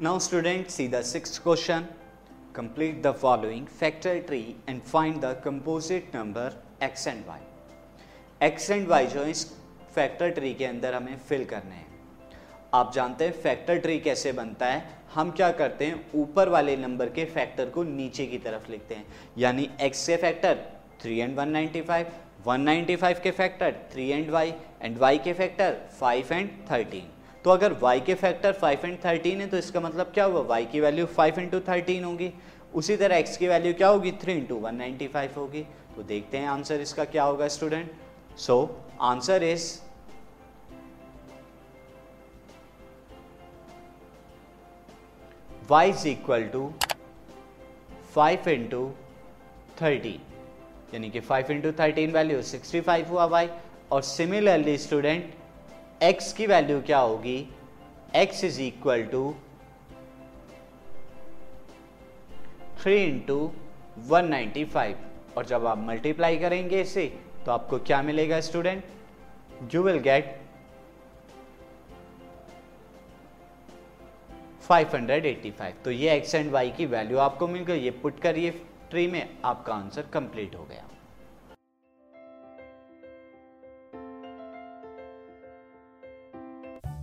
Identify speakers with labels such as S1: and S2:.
S1: Now students see the sixth question. Complete the following factor tree and find the composite number x and y. x and y जो इस factor tree के अंदर हमें fill करने हैं आप जानते हैं फैक्टर ट्री कैसे बनता है हम क्या करते हैं ऊपर वाले नंबर के फैक्टर को नीचे की तरफ़ लिखते हैं यानी x के फैक्टर 3 एंड 195 195 के factor 3 and y and y के फैक्टर 5 एंड 13 तो अगर y के फैक्टर 5 एंड 13 है तो इसका मतलब क्या हुआ? y की वैल्यू 5 इंटू थर्टीन होगी। उसी तरह x की वैल्यू क्या होगी? 3 इंटू वन होगी। तो देखते हैं आंसर इसका क्या होगा student so answer is y is equal to five into thirteen यानी कि five into thirteen value sixty five हुआ y और सिमिलरली स्टूडेंट x की वैल्यू क्या होगी? X is equal to three into one ninety five और जब आप मल्टीप्लाई करेंगे इसे तो आपको क्या मिलेगा स्टूडेंट यू विल गेट 585 तो ये x एंड y की वैल्यू आपको मिल गई। ये पुट करिए ट्री में, आपका आंसर कंप्लीट हो गया।